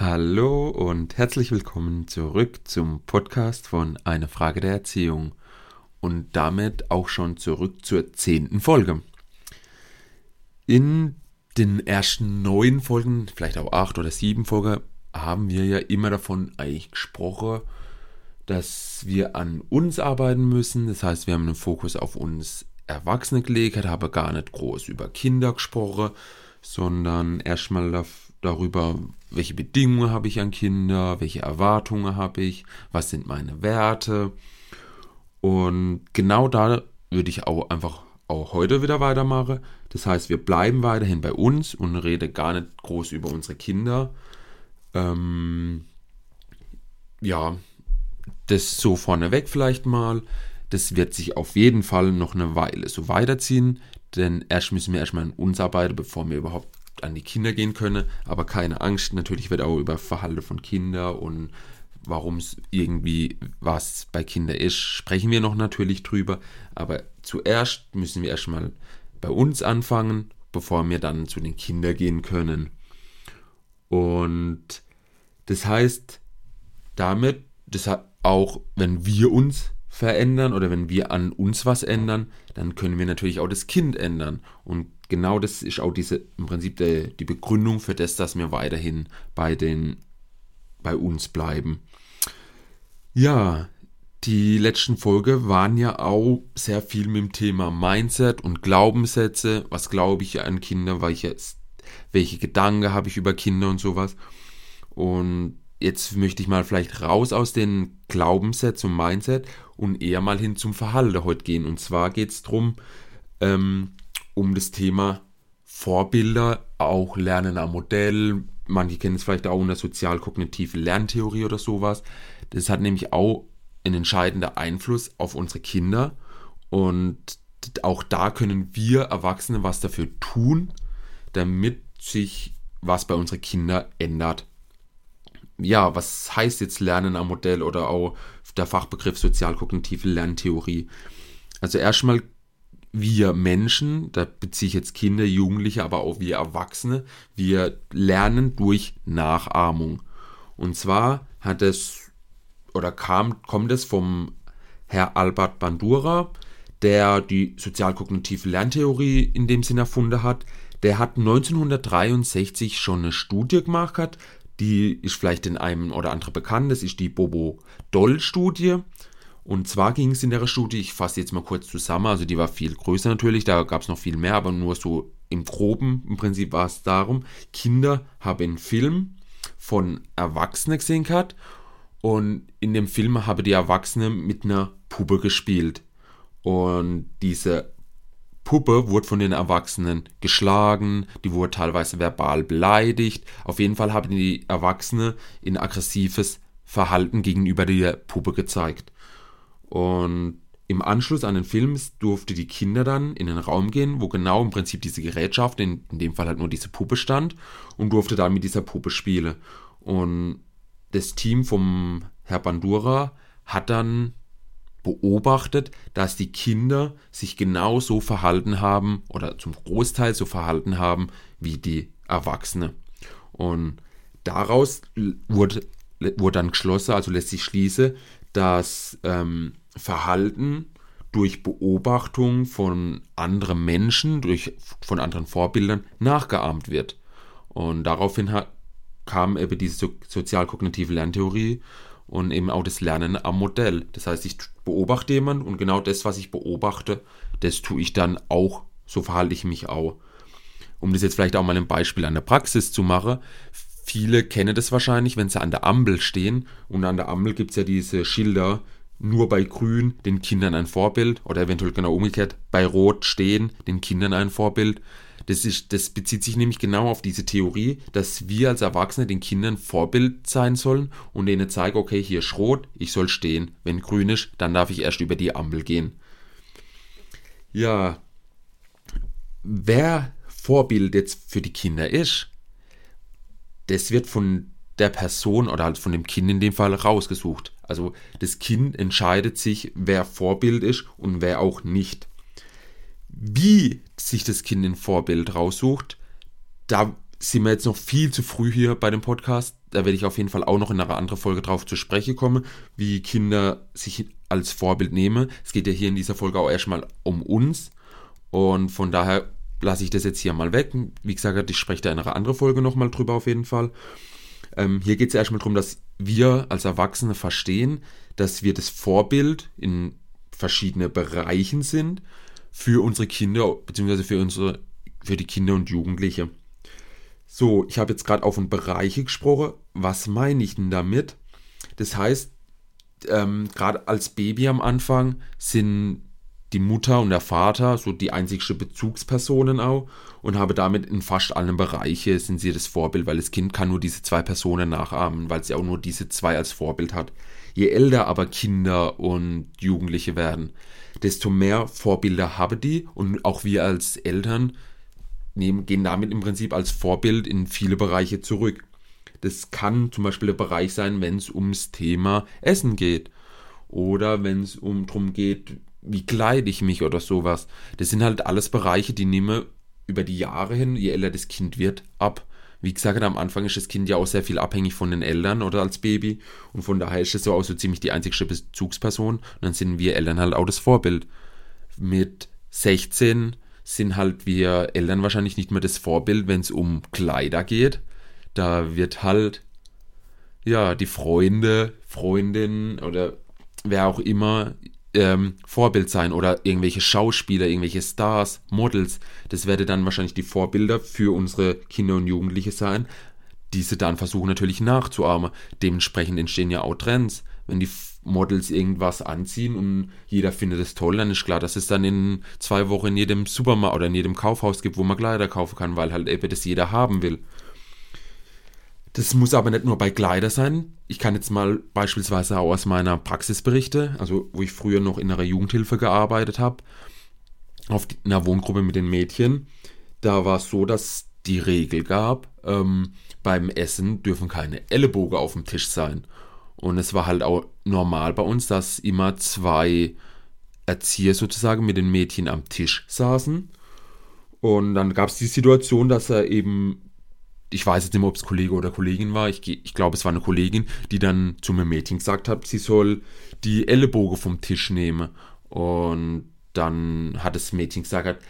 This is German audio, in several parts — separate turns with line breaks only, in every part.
Hallo und herzlich willkommen zurück zum Podcast von Eine Frage der Erziehung und damit auch schon zurück zur zehnten Folge. In den ersten neun Folgen, vielleicht auch acht oder sieben Folgen, haben wir ja immer davon eigentlich gesprochen, dass wir an uns arbeiten müssen. Das heißt, wir haben einen Fokus auf uns Erwachsene gelegt, haben gar nicht groß über Kinder gesprochen, sondern erstmal darüber, welche Bedingungen habe ich an Kinder, welche Erwartungen habe ich, was sind meine Werte. Und genau da würde ich auch einfach auch heute wieder weitermachen. Das heißt, wir bleiben weiterhin bei uns und reden gar nicht groß über unsere Kinder. Ähm, ja, das so vorneweg vielleicht mal. Das wird sich auf jeden Fall noch eine Weile so weiterziehen, denn erst müssen wir erstmal an uns arbeiten, bevor wir überhaupt an die Kinder gehen könne. Aber keine Angst, natürlich wird auch über Verhalten von Kindern und warum es irgendwie was bei Kindern ist, sprechen wir noch natürlich drüber. Aber zuerst müssen wir erstmal bei uns anfangen, bevor wir dann zu den Kindern gehen können. Und das heißt, damit, das auch, wenn wir uns verändern oder wenn wir an uns was ändern, dann können wir natürlich auch das Kind ändern. Und genau das ist auch diese im Prinzip der, die Begründung für das, dass wir weiterhin bei den bei uns bleiben. Ja, die letzten Folge waren ja auch sehr viel mit dem Thema Mindset und Glaubenssätze. Was glaube ich an Kinder? Welche, welche Gedanken habe ich über Kinder und sowas? Und jetzt möchte ich mal vielleicht raus aus den Glaubenssätzen und Mindset und eher mal hin zum Verhalten heute gehen. Und zwar geht es darum, ähm, um das Thema Vorbilder, auch Lernen am Modell. Manche kennen es vielleicht auch unter sozial-kognitive Lerntheorie oder sowas. Das hat nämlich auch einen entscheidenden Einfluss auf unsere Kinder. Und auch da können wir Erwachsene was dafür tun, damit sich was bei unseren Kindern ändert. Ja, was heißt jetzt Lernen am Modell oder auch der Fachbegriff sozial-kognitive Lerntheorie? Also erstmal wir Menschen, da beziehe ich jetzt Kinder, Jugendliche, aber auch wir Erwachsene, wir lernen durch Nachahmung. Und zwar hat es oder kam, kommt es vom Herr Albert Bandura, der die sozialkognitive Lerntheorie in dem Sinn erfunden hat. Der hat 1963 schon eine Studie gemacht, hat, die ist vielleicht in einem oder anderen bekannt, das ist die Bobo-Doll-Studie. Und zwar ging es in der Studie, ich fasse jetzt mal kurz zusammen, also die war viel größer natürlich, da gab es noch viel mehr, aber nur so im Groben, im Prinzip war es darum, Kinder haben einen Film von Erwachsenen gesehen gehabt und in dem Film haben die Erwachsenen mit einer Puppe gespielt. Und diese Puppe wurde von den Erwachsenen geschlagen, die wurde teilweise verbal beleidigt. Auf jeden Fall haben die Erwachsenen ein aggressives Verhalten gegenüber der Puppe gezeigt. Und im Anschluss an den Film durfte die Kinder dann in den Raum gehen, wo genau im Prinzip diese Gerätschaft, in, in dem Fall halt nur diese Puppe stand, und durfte dann mit dieser Puppe spielen. Und das Team vom Herr Bandura hat dann beobachtet, dass die Kinder sich genau so verhalten haben oder zum Großteil so verhalten haben wie die Erwachsene. Und daraus wurde, wurde dann geschlossen, also lässt sich schließen, dass ähm, Verhalten durch Beobachtung von anderen Menschen, durch, von anderen Vorbildern nachgeahmt wird. Und daraufhin hat, kam eben diese so, sozial-kognitive Lerntheorie und eben auch das Lernen am Modell. Das heißt, ich beobachte jemanden und genau das, was ich beobachte, das tue ich dann auch, so verhalte ich mich auch. Um das jetzt vielleicht auch mal ein Beispiel an der Praxis zu machen, Viele kennen das wahrscheinlich, wenn sie an der Ampel stehen und an der Ampel gibt es ja diese Schilder, nur bei Grün den Kindern ein Vorbild oder eventuell genau umgekehrt, bei Rot stehen den Kindern ein Vorbild. Das, ist, das bezieht sich nämlich genau auf diese Theorie, dass wir als Erwachsene den Kindern Vorbild sein sollen und denen zeigen, okay, hier ist rot, ich soll stehen. Wenn grün ist, dann darf ich erst über die Ampel gehen. Ja, wer Vorbild jetzt für die Kinder ist, das wird von der Person oder halt von dem Kind in dem Fall rausgesucht. Also das Kind entscheidet sich, wer Vorbild ist und wer auch nicht. Wie sich das Kind ein Vorbild raussucht, da sind wir jetzt noch viel zu früh hier bei dem Podcast. Da werde ich auf jeden Fall auch noch in einer anderen Folge drauf zu sprechen kommen, wie Kinder sich als Vorbild nehmen. Es geht ja hier in dieser Folge auch erstmal um uns. Und von daher lasse ich das jetzt hier mal weg. Wie gesagt, ich spreche da in einer anderen Folge nochmal drüber auf jeden Fall. Ähm, hier geht es erstmal darum, dass wir als Erwachsene verstehen, dass wir das Vorbild in verschiedenen Bereichen sind für unsere Kinder, beziehungsweise für für die Kinder und Jugendliche. So, ich habe jetzt gerade auf von Bereiche gesprochen. Was meine ich denn damit? Das heißt, ähm, gerade als Baby am Anfang sind die Mutter und der Vater so die einzigste Bezugspersonen auch und habe damit in fast allen Bereichen sind sie das Vorbild, weil das Kind kann nur diese zwei Personen nachahmen, weil sie auch nur diese zwei als Vorbild hat. Je älter aber Kinder und Jugendliche werden, desto mehr Vorbilder haben die und auch wir als Eltern nehmen, gehen damit im Prinzip als Vorbild in viele Bereiche zurück. Das kann zum Beispiel der Bereich sein, wenn es ums Thema Essen geht. Oder wenn es um darum geht, wie kleide ich mich oder sowas. Das sind halt alles Bereiche, die nehme über die Jahre hin, je älter das Kind wird, ab. Wie gesagt, am Anfang ist das Kind ja auch sehr viel abhängig von den Eltern oder als Baby. Und von daher ist es so auch so ziemlich die einzigste Bezugsperson. Und dann sind wir Eltern halt auch das Vorbild. Mit 16 sind halt wir Eltern wahrscheinlich nicht mehr das Vorbild, wenn es um Kleider geht. Da wird halt, ja, die Freunde, Freundin oder wer auch immer ähm, Vorbild sein oder irgendwelche Schauspieler, irgendwelche Stars, Models. Das werde dann wahrscheinlich die Vorbilder für unsere Kinder und Jugendliche sein. Diese dann versuchen natürlich nachzuahmen. Dementsprechend entstehen ja auch Trends. Wenn die Models irgendwas anziehen und jeder findet es toll, dann ist klar, dass es dann in zwei Wochen in jedem Supermarkt oder in jedem Kaufhaus gibt, wo man Kleider kaufen kann, weil halt eben das jeder haben will. Das muss aber nicht nur bei Kleider sein. Ich kann jetzt mal beispielsweise auch aus meiner Praxis berichten, also wo ich früher noch in einer Jugendhilfe gearbeitet habe, auf einer Wohngruppe mit den Mädchen. Da war es so, dass die Regel gab, ähm, beim Essen dürfen keine Ellenbogen auf dem Tisch sein. Und es war halt auch normal bei uns, dass immer zwei Erzieher sozusagen mit den Mädchen am Tisch saßen. Und dann gab es die Situation, dass er eben, ich weiß jetzt nicht mehr, ob es Kollege oder Kollegin war, ich, ich glaube, es war eine Kollegin, die dann zu einem Mädchen gesagt hat, sie soll die Ellenbogen vom Tisch nehmen. Und dann hat das Mädchen gesagt,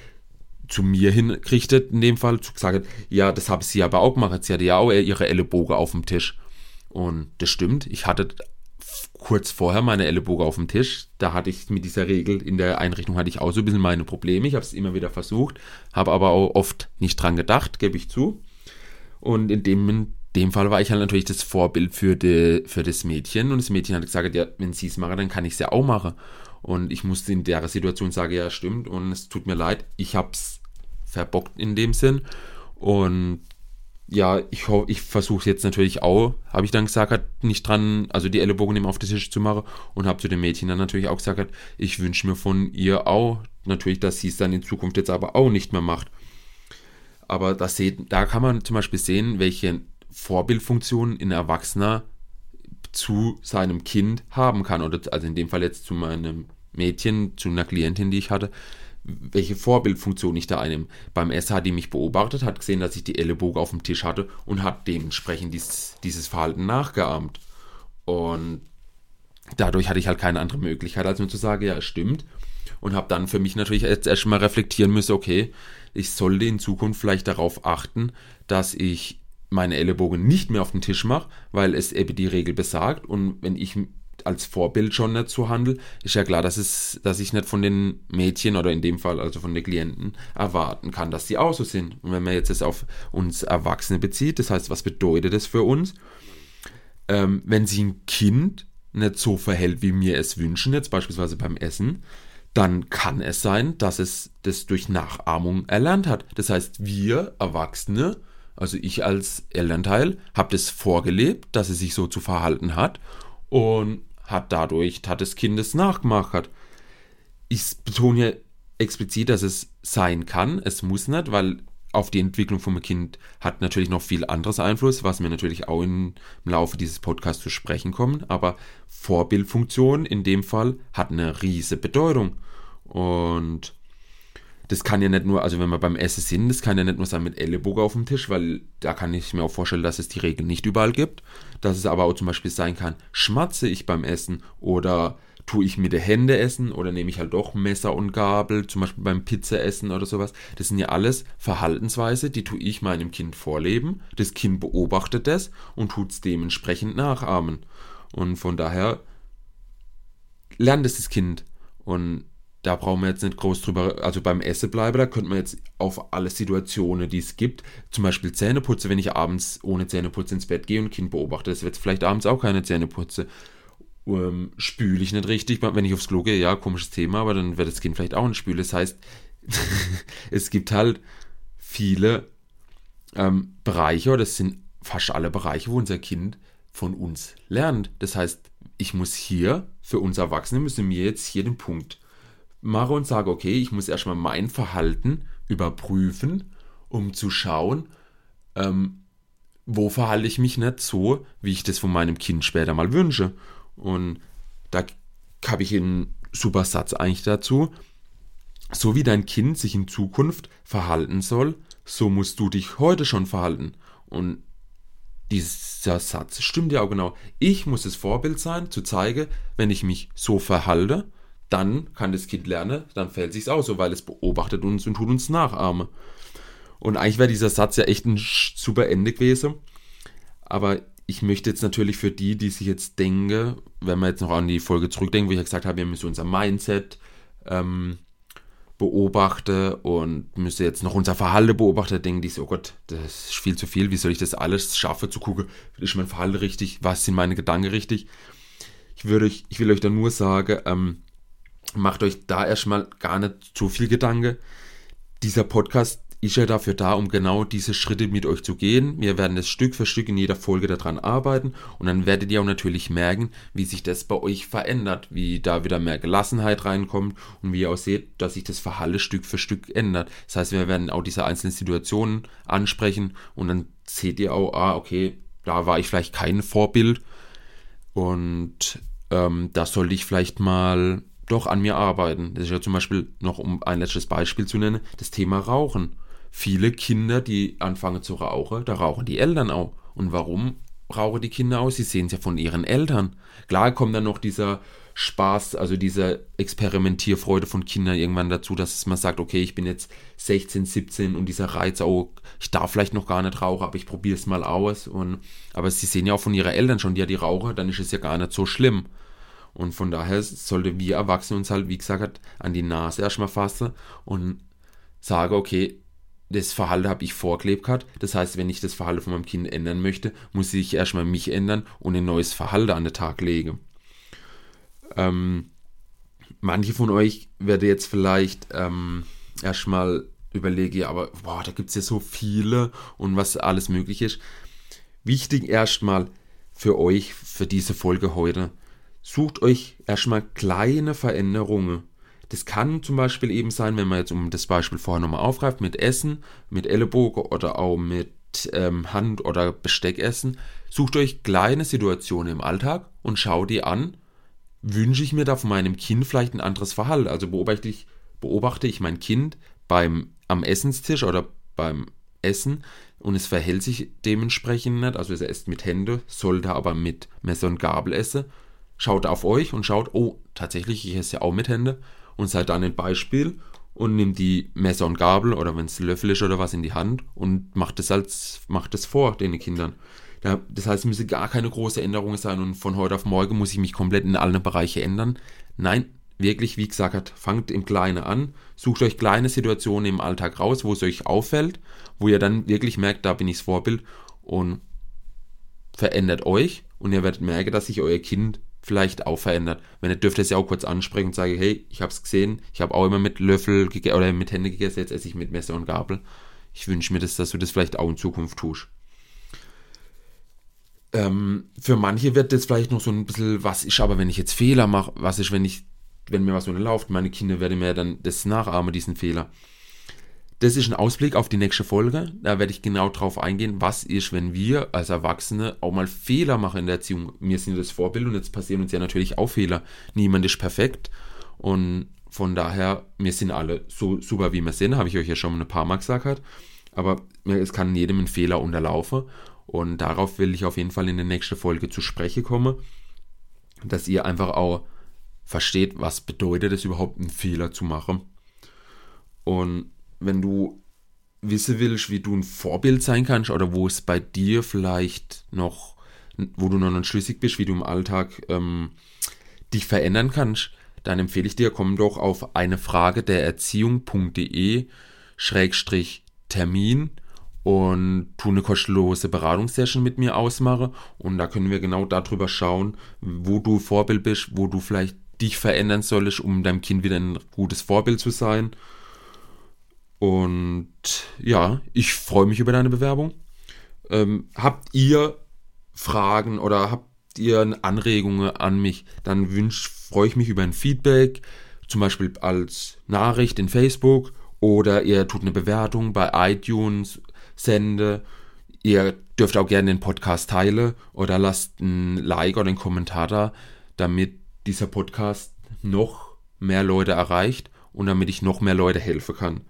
zu mir hingerichtet, in dem Fall, gesagt, ja, das habe sie aber auch gemacht, sie hatte ja auch ihre Ellenbogen auf dem Tisch. Und das stimmt, ich hatte kurz vorher meine Ellenbogen auf dem Tisch. Da hatte ich mit dieser Regel in der Einrichtung hatte ich auch so ein bisschen meine Probleme. Ich habe es immer wieder versucht, habe aber auch oft nicht dran gedacht, gebe ich zu. Und in dem, in dem Fall war ich halt natürlich das Vorbild für, die, für das Mädchen. Und das Mädchen hat gesagt, ja, wenn sie es mache, dann kann ich es ja auch machen. Und ich musste in der Situation sagen, ja, stimmt. Und es tut mir leid, ich habe es verbockt in dem Sinn. Und ja, ich, ich versuche es jetzt natürlich auch, habe ich dann gesagt, hat, nicht dran, also die Ellenbogen eben auf den Tisch zu machen und habe zu dem Mädchen dann natürlich auch gesagt, hat, ich wünsche mir von ihr auch natürlich, dass sie es dann in Zukunft jetzt aber auch nicht mehr macht. Aber das seht, da kann man zum Beispiel sehen, welche Vorbildfunktion ein Erwachsener zu seinem Kind haben kann. Oder also in dem Fall jetzt zu meinem Mädchen, zu einer Klientin, die ich hatte, welche Vorbildfunktion ich da einnehme. Beim hat die mich beobachtet, hat gesehen, dass ich die Ellenbogen auf dem Tisch hatte und hat dementsprechend dieses, dieses Verhalten nachgeahmt. Und dadurch hatte ich halt keine andere Möglichkeit, als nur zu sagen, ja, es stimmt. Und habe dann für mich natürlich jetzt erstmal reflektieren müssen, okay, ich sollte in Zukunft vielleicht darauf achten, dass ich meine Ellenbogen nicht mehr auf den Tisch mache, weil es eben die Regel besagt. Und wenn ich als Vorbild schon nicht so handle, ist ja klar, dass, es, dass ich nicht von den Mädchen oder in dem Fall also von den Klienten erwarten kann, dass sie auch so sind. Und wenn man jetzt das auf uns Erwachsene bezieht, das heißt, was bedeutet das für uns? Ähm, wenn sich ein Kind nicht so verhält, wie wir es wünschen, jetzt beispielsweise beim Essen, dann kann es sein, dass es das durch Nachahmung erlernt hat. Das heißt, wir Erwachsene, also ich als Elternteil, habe das vorgelebt, dass es sich so zu verhalten hat und hat dadurch, hat das Kind es nachgemacht. Ich betone hier explizit, dass es sein kann, es muss nicht, weil auf die Entwicklung vom Kind hat natürlich noch viel anderes Einfluss, was mir natürlich auch im Laufe dieses Podcasts zu sprechen kommen. Aber Vorbildfunktion in dem Fall hat eine riesige Bedeutung. Und das kann ja nicht nur, also wenn wir beim Essen sind, das kann ja nicht nur sein mit Ellenbogen auf dem Tisch, weil da kann ich mir auch vorstellen, dass es die Regel nicht überall gibt. Dass es aber auch zum Beispiel sein kann, schmatze ich beim Essen oder tue ich mit den Händen essen oder nehme ich halt doch Messer und Gabel, zum Beispiel beim Pizzaessen oder sowas. Das sind ja alles Verhaltensweise, die tue ich meinem Kind vorleben. Das Kind beobachtet das und tut es dementsprechend nachahmen. Und von daher lernt es das Kind. Und da brauchen wir jetzt nicht groß drüber, also beim Essen bleiben, da könnte man jetzt auf alle Situationen, die es gibt, zum Beispiel Zähneputze, wenn ich abends ohne Zähneputze ins Bett gehe und Kind beobachte, das wird vielleicht abends auch keine Zähneputze. Ähm, spüle ich nicht richtig, wenn ich aufs Klo gehe, ja, komisches Thema, aber dann wird das Kind vielleicht auch nicht spülen. Das heißt, es gibt halt viele ähm, Bereiche, oder das sind fast alle Bereiche, wo unser Kind von uns lernt. Das heißt, ich muss hier, für uns Erwachsene, müssen wir jetzt hier den Punkt mache und sage, okay, ich muss erstmal mein Verhalten überprüfen, um zu schauen, ähm, wo verhalte ich mich nicht so, wie ich das von meinem Kind später mal wünsche. Und da habe ich einen super Satz eigentlich dazu. So wie dein Kind sich in Zukunft verhalten soll, so musst du dich heute schon verhalten. Und dieser Satz stimmt ja auch genau. Ich muss das Vorbild sein, zu zeigen, wenn ich mich so verhalte, dann kann das Kind lernen, dann fällt sich's aus, so weil es beobachtet uns und tut uns nachahmen. Und eigentlich wäre dieser Satz ja echt ein super Ende gewesen. Aber ich möchte jetzt natürlich für die, die sich jetzt denken, wenn wir jetzt noch an die Folge zurückdenken, wo ich ja gesagt habe, wir müssen unser Mindset ähm, beobachten und müssen jetzt noch unser Verhalten beobachten, denken die so, oh Gott, das ist viel zu viel, wie soll ich das alles schaffen, zu gucken, ist mein Verhalten richtig, was sind meine Gedanken richtig. Ich, würde, ich will euch da nur sagen, ähm, macht euch da erstmal gar nicht zu viel Gedanke. Dieser Podcast ist ja dafür da, um genau diese Schritte mit euch zu gehen. Wir werden das Stück für Stück in jeder Folge daran arbeiten und dann werdet ihr auch natürlich merken, wie sich das bei euch verändert, wie da wieder mehr Gelassenheit reinkommt und wie ihr auch seht, dass sich das Verhalten Stück für Stück ändert. Das heißt, wir werden auch diese einzelnen Situationen ansprechen und dann seht ihr auch, ah, okay, da war ich vielleicht kein Vorbild und ähm, da sollte ich vielleicht mal doch an mir arbeiten. Das ist ja zum Beispiel noch, um ein letztes Beispiel zu nennen, das Thema Rauchen. Viele Kinder, die anfangen zu rauchen, da rauchen die Eltern auch. Und warum rauchen die Kinder aus? Sie sehen es ja von ihren Eltern. Klar kommt dann noch dieser Spaß, also diese Experimentierfreude von Kindern irgendwann dazu, dass man sagt, okay, ich bin jetzt 16, 17 und dieser Reiz, oh, ich darf vielleicht noch gar nicht rauchen, aber ich probiere es mal aus. Und, aber sie sehen ja auch von ihren Eltern schon, die ja die rauchen, dann ist es ja gar nicht so schlimm. Und von daher sollte wir Erwachsene uns halt, wie gesagt, an die Nase erstmal fassen und sagen, okay, das Verhalten habe ich vorgelebt gehabt. Das heißt, wenn ich das Verhalten von meinem Kind ändern möchte, muss ich erstmal mich ändern und ein neues Verhalten an den Tag legen. Ähm, manche von euch werden jetzt vielleicht ähm, erstmal überlegen, aber boah, da gibt es ja so viele und was alles möglich ist. Wichtig erstmal für euch, für diese Folge heute, sucht euch erstmal kleine Veränderungen. Das kann zum Beispiel eben sein, wenn man jetzt um das Beispiel vorher nochmal aufgreift, mit Essen, mit Ellenbogen oder auch mit ähm, Hand- oder Besteckessen. Sucht euch kleine Situationen im Alltag und schaut die an. Wünsche ich mir da von meinem Kind vielleicht ein anderes Verhalten? Also beobachte ich, beobachte ich mein Kind beim, am Essenstisch oder beim Essen und es verhält sich dementsprechend nicht. Also es esst mit Hände, sollte aber mit Messer und Gabel essen schaut auf euch und schaut, oh, tatsächlich, ich esse ja auch mit Hände und seid dann ein Beispiel und nimmt die Messer und Gabel oder wenn es Löffel ist oder was in die Hand und macht es als macht es vor den Kindern. das heißt, es müssen gar keine große Änderungen sein und von heute auf morgen muss ich mich komplett in allen Bereichen ändern. Nein, wirklich, wie gesagt, fangt im Kleinen an, sucht euch kleine Situationen im Alltag raus, wo es euch auffällt, wo ihr dann wirklich merkt, da bin ich das Vorbild und verändert euch und ihr werdet merken, dass sich euer Kind vielleicht auch verändert. Wenn nicht, dürft ihr es ja auch kurz ansprechen und sagen, hey, ich habe es gesehen, ich habe auch immer mit Löffel oder mit Hände gegessen, jetzt esse ich mit Messer und Gabel. Ich wünsche mir, das, dass du das vielleicht auch in Zukunft tust. Ähm, für manche wird das vielleicht noch so ein bisschen, was ist aber, wenn ich jetzt Fehler mache, was ist, wenn ich, wenn mir was so läuft, meine Kinder werden mir dann das nachahmen, diesen Fehler. Das ist ein Ausblick auf die nächste Folge. Da werde ich genau drauf eingehen, was ist, wenn wir als Erwachsene auch mal Fehler machen in der Erziehung. Wir sind das Vorbild und jetzt passieren uns ja natürlich auch Fehler. Niemand ist perfekt. Und von daher, wir sind alle so super, wie wir sind, habe ich euch ja schon ein paar Mal gesagt. Aber es kann jedem ein Fehler unterlaufen. Und darauf will ich auf jeden Fall in der nächsten Folge zu sprechen kommen, dass ihr einfach auch versteht, was bedeutet es überhaupt, einen Fehler zu machen. Und wenn du wissen willst, wie du ein Vorbild sein kannst oder wo es bei dir vielleicht noch, wo du noch nicht schlüssig bist, wie du im Alltag ähm, dich verändern kannst, dann empfehle ich dir, komm doch auf eine Frage der Erziehung.de Schrägstrich Termin und tu eine kostenlose Beratungssession mit mir ausmache und da können wir genau darüber schauen, wo du Vorbild bist, wo du vielleicht dich verändern solltest, um deinem Kind wieder ein gutes Vorbild zu sein. Und ja, ich freue mich über deine Bewerbung. Ähm, habt ihr Fragen oder habt ihr Anregungen an mich, dann wünsch, freue ich mich über ein Feedback, zum Beispiel als Nachricht in Facebook oder ihr tut eine Bewertung bei iTunes, sende. Ihr dürft auch gerne den Podcast teilen oder lasst ein Like oder einen Kommentar da, damit dieser Podcast noch mehr Leute erreicht und damit ich noch mehr Leute helfen kann.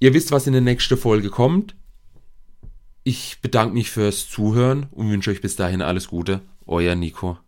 Ihr wisst, was in der nächsten Folge kommt. Ich bedanke mich fürs Zuhören und wünsche euch bis dahin alles Gute. Euer Nico.